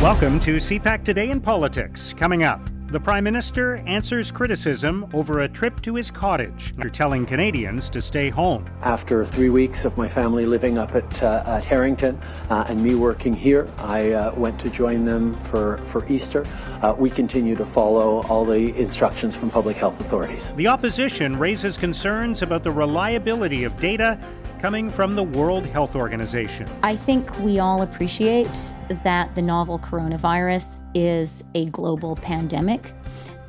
Welcome to CPAC Today in Politics. Coming up, the Prime Minister answers criticism over a trip to his cottage after telling Canadians to stay home. After three weeks of my family living up at, uh, at Harrington uh, and me working here, I uh, went to join them for, for Easter. Uh, we continue to follow all the instructions from public health authorities. The opposition raises concerns about the reliability of data coming from the World Health Organization. I think we all appreciate that the novel coronavirus is a global pandemic,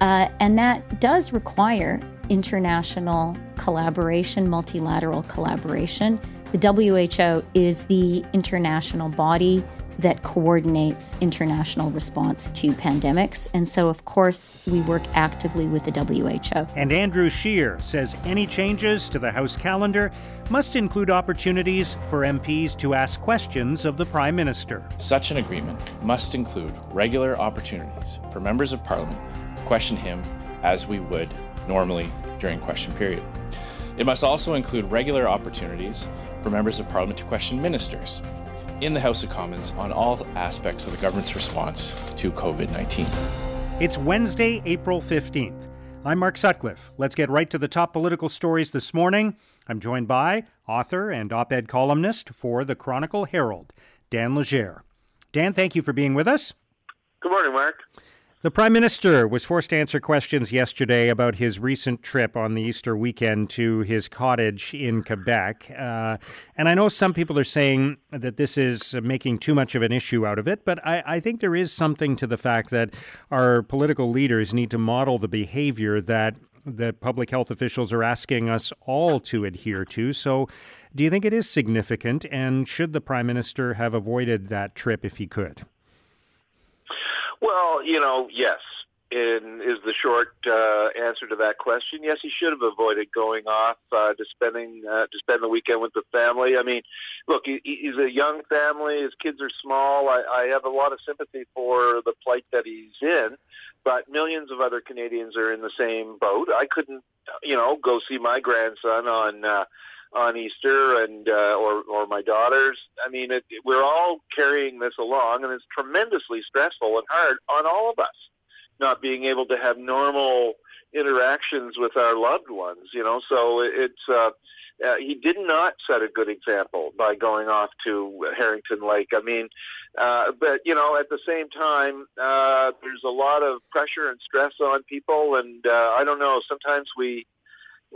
uh, and that does require international collaboration, multilateral collaboration. The WHO is the international body that coordinates international response to pandemics. And so, of course, we work actively with the WHO. And Andrew Scheer says any changes to the House calendar must include opportunities for MPs to ask questions of the Prime Minister. Such an agreement must include regular opportunities for members of Parliament to question him as we would normally during question period. It must also include regular opportunities for members of Parliament to question ministers in the House of Commons on all aspects of the government's response to COVID 19. It's Wednesday, April 15th. I'm Mark Sutcliffe. Let's get right to the top political stories this morning. I'm joined by author and op ed columnist for the Chronicle Herald, Dan Legere. Dan, thank you for being with us. Good morning, Mark. The Prime Minister was forced to answer questions yesterday about his recent trip on the Easter weekend to his cottage in Quebec. Uh, and I know some people are saying that this is making too much of an issue out of it, but I, I think there is something to the fact that our political leaders need to model the behavior that the public health officials are asking us all to adhere to. So, do you think it is significant? And should the Prime Minister have avoided that trip if he could? Well, you know, yes. In, is the short uh, answer to that question. Yes, he should have avoided going off uh, to spending uh, to spend the weekend with the family. I mean, look, he, he's a young family. His kids are small. I, I have a lot of sympathy for the plight that he's in, but millions of other Canadians are in the same boat. I couldn't, you know, go see my grandson on. Uh, on Easter and uh, or or my daughters. I mean, it, we're all carrying this along, and it's tremendously stressful and hard on all of us not being able to have normal interactions with our loved ones. You know, so it's. Uh, uh, he did not set a good example by going off to Harrington Lake. I mean, uh, but you know, at the same time, uh, there's a lot of pressure and stress on people, and uh, I don't know. Sometimes we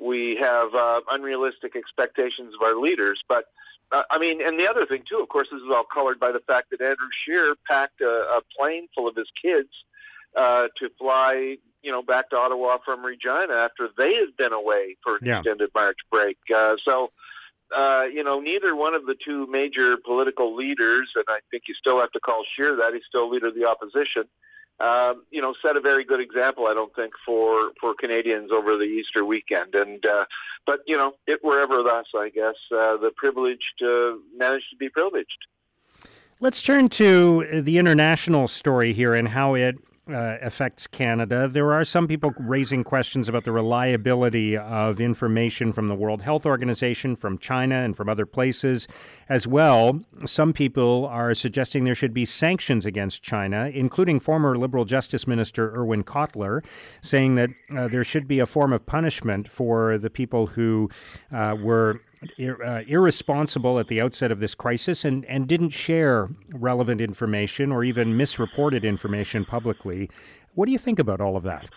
we have uh, unrealistic expectations of our leaders. But uh, I mean, and the other thing too, of course, this is all colored by the fact that Andrew Scheer packed a, a plane full of his kids uh, to fly, you know, back to Ottawa from Regina after they had been away for an yeah. extended March break. Uh, so. Uh, you know, neither one of the two major political leaders, and I think you still have to call Scheer that he's still leader of the opposition, um, you know, set a very good example, I don't think, for for Canadians over the Easter weekend. And uh, but you know, it wherever thus, I guess, uh, the privileged uh, managed to be privileged. Let's turn to the international story here and how it uh, affects Canada. There are some people raising questions about the reliability of information from the World Health Organization, from China, and from other places as well. Some people are suggesting there should be sanctions against China, including former Liberal Justice Minister Irwin Cotler, saying that uh, there should be a form of punishment for the people who uh, were uh, irresponsible at the outset of this crisis and, and didn't share relevant information or even misreported information publicly. What do you think about all of that?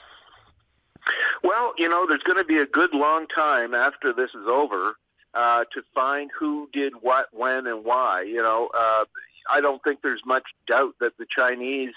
Well, you know, there's going to be a good long time after this is over uh, to find who did what, when, and why. You know, uh, I don't think there's much doubt that the Chinese,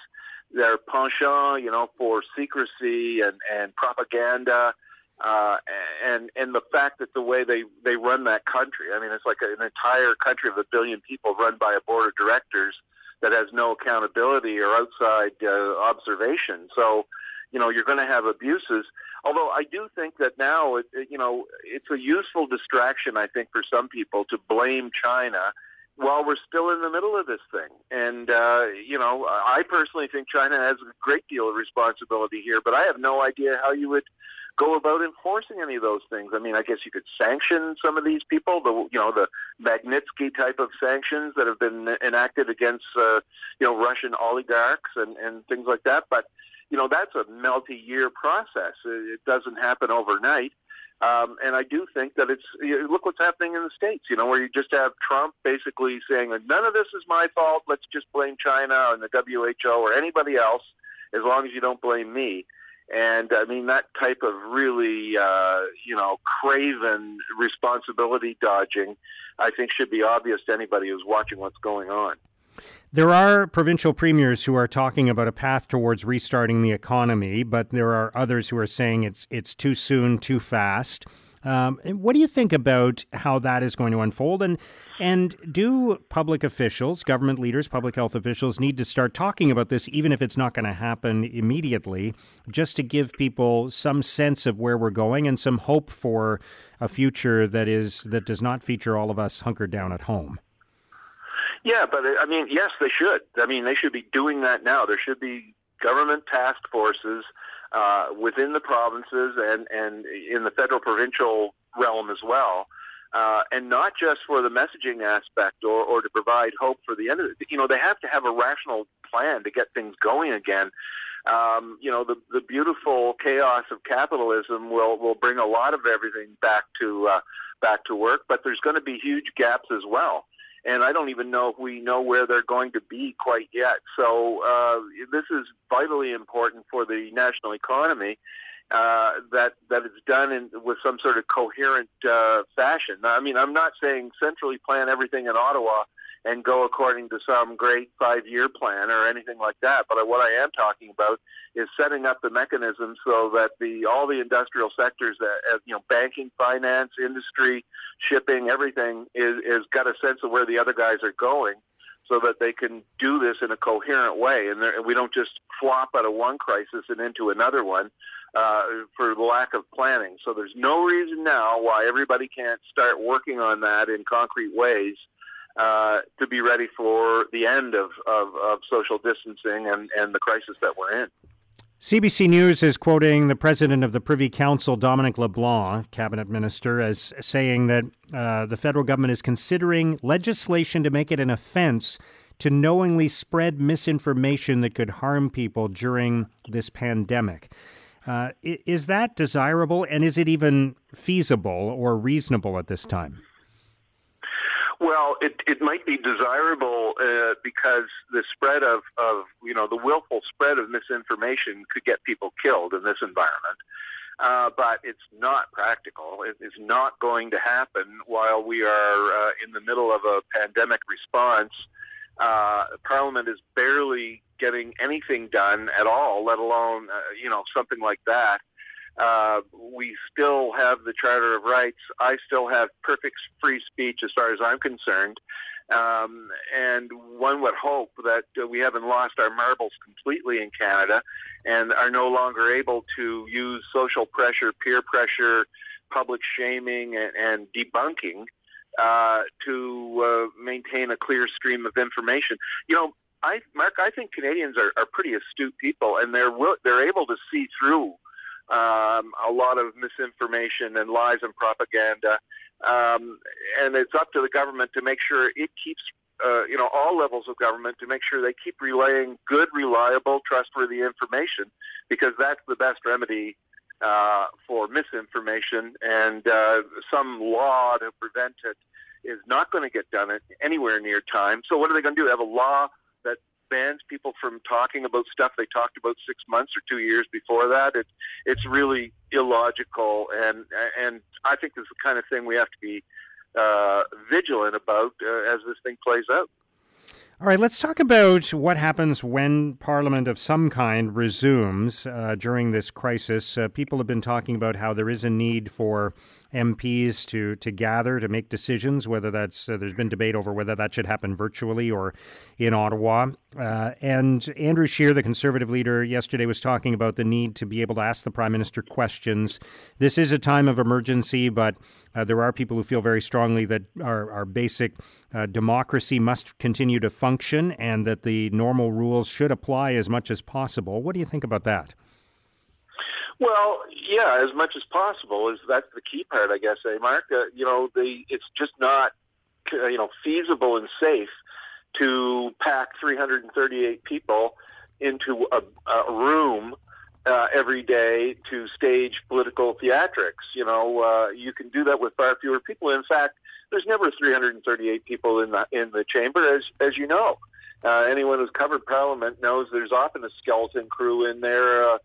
their penchant, you know, for secrecy and, and propaganda, uh, and and the fact that the way they they run that country, I mean, it's like an entire country of a billion people run by a board of directors that has no accountability or outside uh, observation. So, you know, you're going to have abuses. Although I do think that now, it, it, you know, it's a useful distraction. I think for some people to blame China while we're still in the middle of this thing. And, uh, you know, I personally think China has a great deal of responsibility here, but I have no idea how you would go about enforcing any of those things? I mean, I guess you could sanction some of these people, the you know the Magnitsky type of sanctions that have been enacted against uh, you know Russian oligarchs and and things like that. But you know that's a multi-year process. It doesn't happen overnight. Um, and I do think that it's you know, look what's happening in the states. You know, where you just have Trump basically saying none of this is my fault. Let's just blame China and the WHO or anybody else, as long as you don't blame me. And I mean that type of really, uh, you know, craven responsibility dodging, I think should be obvious to anybody who's watching what's going on. There are provincial premiers who are talking about a path towards restarting the economy, but there are others who are saying it's it's too soon, too fast. Um, what do you think about how that is going to unfold? And and do public officials, government leaders, public health officials need to start talking about this, even if it's not going to happen immediately, just to give people some sense of where we're going and some hope for a future that is that does not feature all of us hunkered down at home? Yeah, but I mean, yes, they should. I mean, they should be doing that now. There should be government task forces uh, within the provinces and and in the federal provincial realm as well. Uh, and not just for the messaging aspect or, or to provide hope for the end of it. You know, they have to have a rational plan to get things going again. Um, you know, the the beautiful chaos of capitalism will will bring a lot of everything back to uh, back to work, but there's going to be huge gaps as well and I don't even know if we know where they're going to be quite yet. So uh, this is vitally important for the national economy. Uh, that that it's done in with some sort of coherent uh, fashion. I mean, I'm not saying centrally plan everything in Ottawa and go according to some great five year plan or anything like that. But what I am talking about is setting up the mechanism so that the all the industrial sectors that uh, you know banking, finance, industry, shipping, everything is is got a sense of where the other guys are going. So that they can do this in a coherent way, and, and we don't just flop out of one crisis and into another one uh, for the lack of planning. So there's no reason now why everybody can't start working on that in concrete ways uh, to be ready for the end of, of, of social distancing and, and the crisis that we're in. CBC News is quoting the president of the Privy Council, Dominic LeBlanc, cabinet minister, as saying that uh, the federal government is considering legislation to make it an offense to knowingly spread misinformation that could harm people during this pandemic. Uh, is that desirable, and is it even feasible or reasonable at this time? Well, it, it might be desirable uh, because the spread of, of, you know, the willful spread of misinformation could get people killed in this environment. Uh, but it's not practical. It is not going to happen while we are uh, in the middle of a pandemic response. Uh, Parliament is barely getting anything done at all, let alone, uh, you know, something like that. Uh, we still have the Charter of Rights. I still have perfect free speech as far as I'm concerned. Um, and one would hope that uh, we haven't lost our marbles completely in Canada and are no longer able to use social pressure, peer pressure, public shaming, and, and debunking uh, to uh, maintain a clear stream of information. You know, I, Mark, I think Canadians are, are pretty astute people, and they're they're able to see through um, a lot of misinformation and lies and propaganda. Um, and it's up to the government to make sure it keeps, uh, you know, all levels of government to make sure they keep relaying good, reliable, trustworthy information because that's the best remedy uh, for misinformation. And uh, some law to prevent it is not going to get done anywhere near time. So what are they going to do? Have a law bans people from talking about stuff they talked about six months or two years before that. It's it's really illogical, and and I think is the kind of thing we have to be uh, vigilant about uh, as this thing plays out. All right, let's talk about what happens when Parliament of some kind resumes uh, during this crisis. Uh, people have been talking about how there is a need for MPs to to gather to make decisions. Whether that's uh, there's been debate over whether that should happen virtually or in Ottawa. Uh, and Andrew Scheer, the Conservative leader, yesterday was talking about the need to be able to ask the Prime Minister questions. This is a time of emergency, but uh, there are people who feel very strongly that our, our basic uh, democracy must continue to function and that the normal rules should apply as much as possible. What do you think about that? Well, yeah, as much as possible is that's the key part, I guess. Eh, Mark? Uh, you know, the it's just not you know feasible and safe to pack 338 people into a, a room uh, every day to stage political theatrics. You know, uh, you can do that with far fewer people. In fact, there's never 338 people in the in the chamber, as as you know. Uh, anyone who's covered Parliament knows there's often a skeleton crew in there, uh,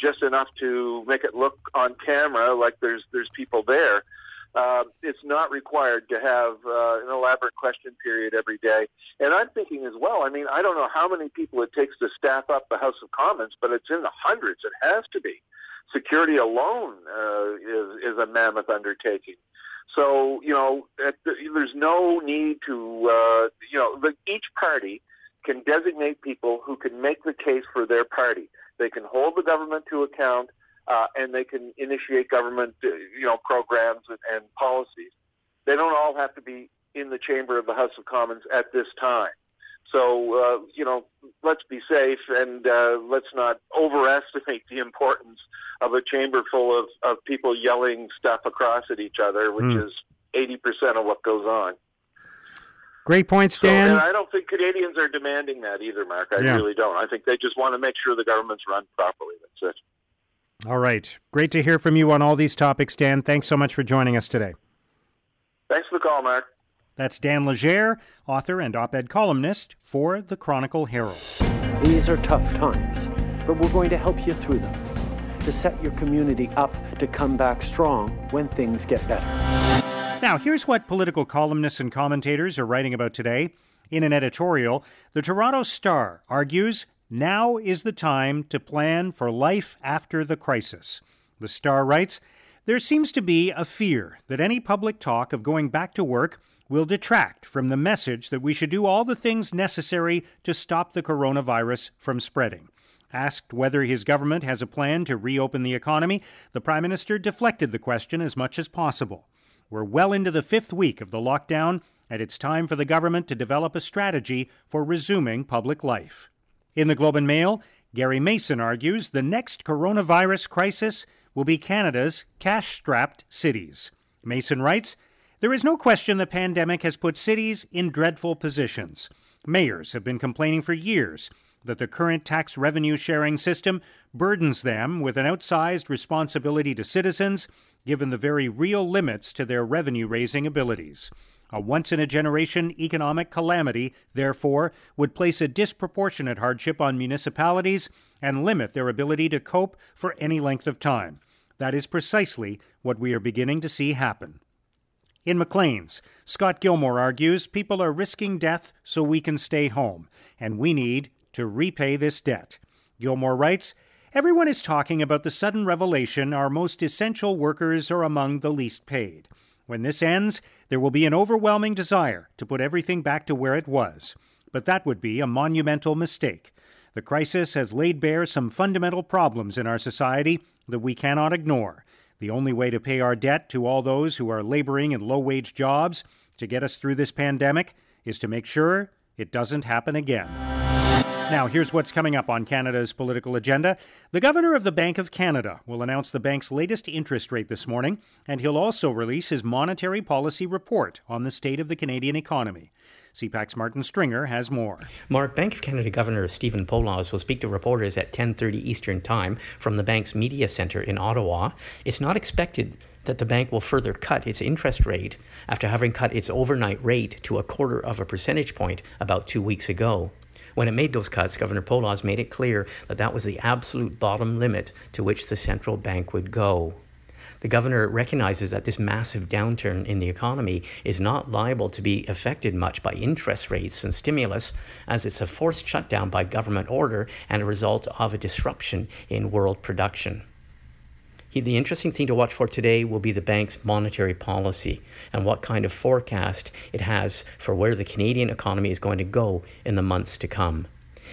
just enough to make it look on camera like there's there's people there. Uh, it's not required to have uh, an elaborate question period every day. And I'm thinking as well, I mean, I don't know how many people it takes to staff up the House of Commons, but it's in the hundreds. It has to be. Security alone uh, is, is a mammoth undertaking. So, you know, there's no need to, uh, you know, the, each party can designate people who can make the case for their party. They can hold the government to account uh, and they can initiate government, uh, you know, programs and, and policies. They don't all have to be in the chamber of the House of Commons at this time. So, uh, you know, let's be safe and uh, let's not overestimate the importance of a chamber full of, of people yelling stuff across at each other, which mm. is 80% of what goes on. Great points, Dan. So, and I don't think Canadians are demanding that either, Mark. I yeah. really don't. I think they just want to make sure the government's run properly. That's it. All right. Great to hear from you on all these topics, Dan. Thanks so much for joining us today. Thanks for the call, Mark. That's Dan Legere, author and op ed columnist for the Chronicle Herald. These are tough times, but we're going to help you through them to set your community up to come back strong when things get better. Now, here's what political columnists and commentators are writing about today. In an editorial, the Toronto Star argues now is the time to plan for life after the crisis. The Star writes There seems to be a fear that any public talk of going back to work will detract from the message that we should do all the things necessary to stop the coronavirus from spreading. Asked whether his government has a plan to reopen the economy, the Prime Minister deflected the question as much as possible. We're well into the fifth week of the lockdown, and it's time for the government to develop a strategy for resuming public life. In the Globe and Mail, Gary Mason argues the next coronavirus crisis will be Canada's cash strapped cities. Mason writes There is no question the pandemic has put cities in dreadful positions. Mayors have been complaining for years that the current tax revenue sharing system burdens them with an outsized responsibility to citizens, given the very real limits to their revenue raising abilities. A once in a generation economic calamity, therefore, would place a disproportionate hardship on municipalities and limit their ability to cope for any length of time. That is precisely what we are beginning to see happen. In Maclean's, Scott Gilmore argues people are risking death so we can stay home, and we need to repay this debt. Gilmore writes, Everyone is talking about the sudden revelation our most essential workers are among the least paid. When this ends, there will be an overwhelming desire to put everything back to where it was. But that would be a monumental mistake. The crisis has laid bare some fundamental problems in our society that we cannot ignore. The only way to pay our debt to all those who are laboring in low wage jobs to get us through this pandemic is to make sure it doesn't happen again. Now, here's what's coming up on Canada's political agenda. The Governor of the Bank of Canada will announce the bank's latest interest rate this morning, and he'll also release his monetary policy report on the state of the Canadian economy. CPAC's Martin Stringer has more. Mark, Bank of Canada Governor Stephen Poloz will speak to reporters at 10:30 Eastern Time from the bank's media center in Ottawa. It's not expected that the bank will further cut its interest rate after having cut its overnight rate to a quarter of a percentage point about 2 weeks ago. When it made those cuts, Governor Poloz made it clear that that was the absolute bottom limit to which the central bank would go. The governor recognizes that this massive downturn in the economy is not liable to be affected much by interest rates and stimulus, as it's a forced shutdown by government order and a result of a disruption in world production. The interesting thing to watch for today will be the bank's monetary policy and what kind of forecast it has for where the Canadian economy is going to go in the months to come.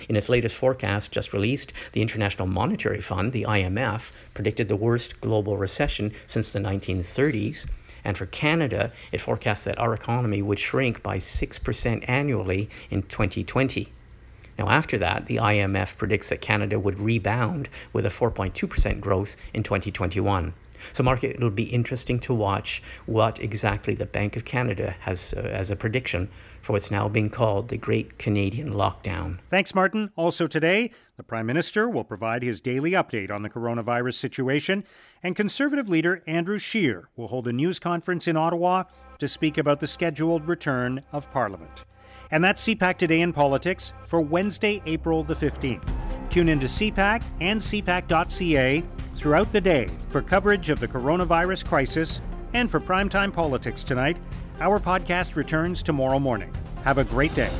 In its latest forecast just released, the International Monetary Fund, the IMF, predicted the worst global recession since the 1930s. And for Canada, it forecasts that our economy would shrink by 6% annually in 2020. Now, after that, the IMF predicts that Canada would rebound with a 4.2% growth in 2021. So, Mark, it'll be interesting to watch what exactly the Bank of Canada has uh, as a prediction for what's now being called the Great Canadian Lockdown. Thanks, Martin. Also today, the Prime Minister will provide his daily update on the coronavirus situation, and Conservative leader Andrew Scheer will hold a news conference in Ottawa to speak about the scheduled return of Parliament. And that's CPAC Today in Politics for Wednesday, April the 15th. Tune into CPAC and CPAC.ca throughout the day for coverage of the coronavirus crisis and for primetime politics tonight. Our podcast returns tomorrow morning. Have a great day.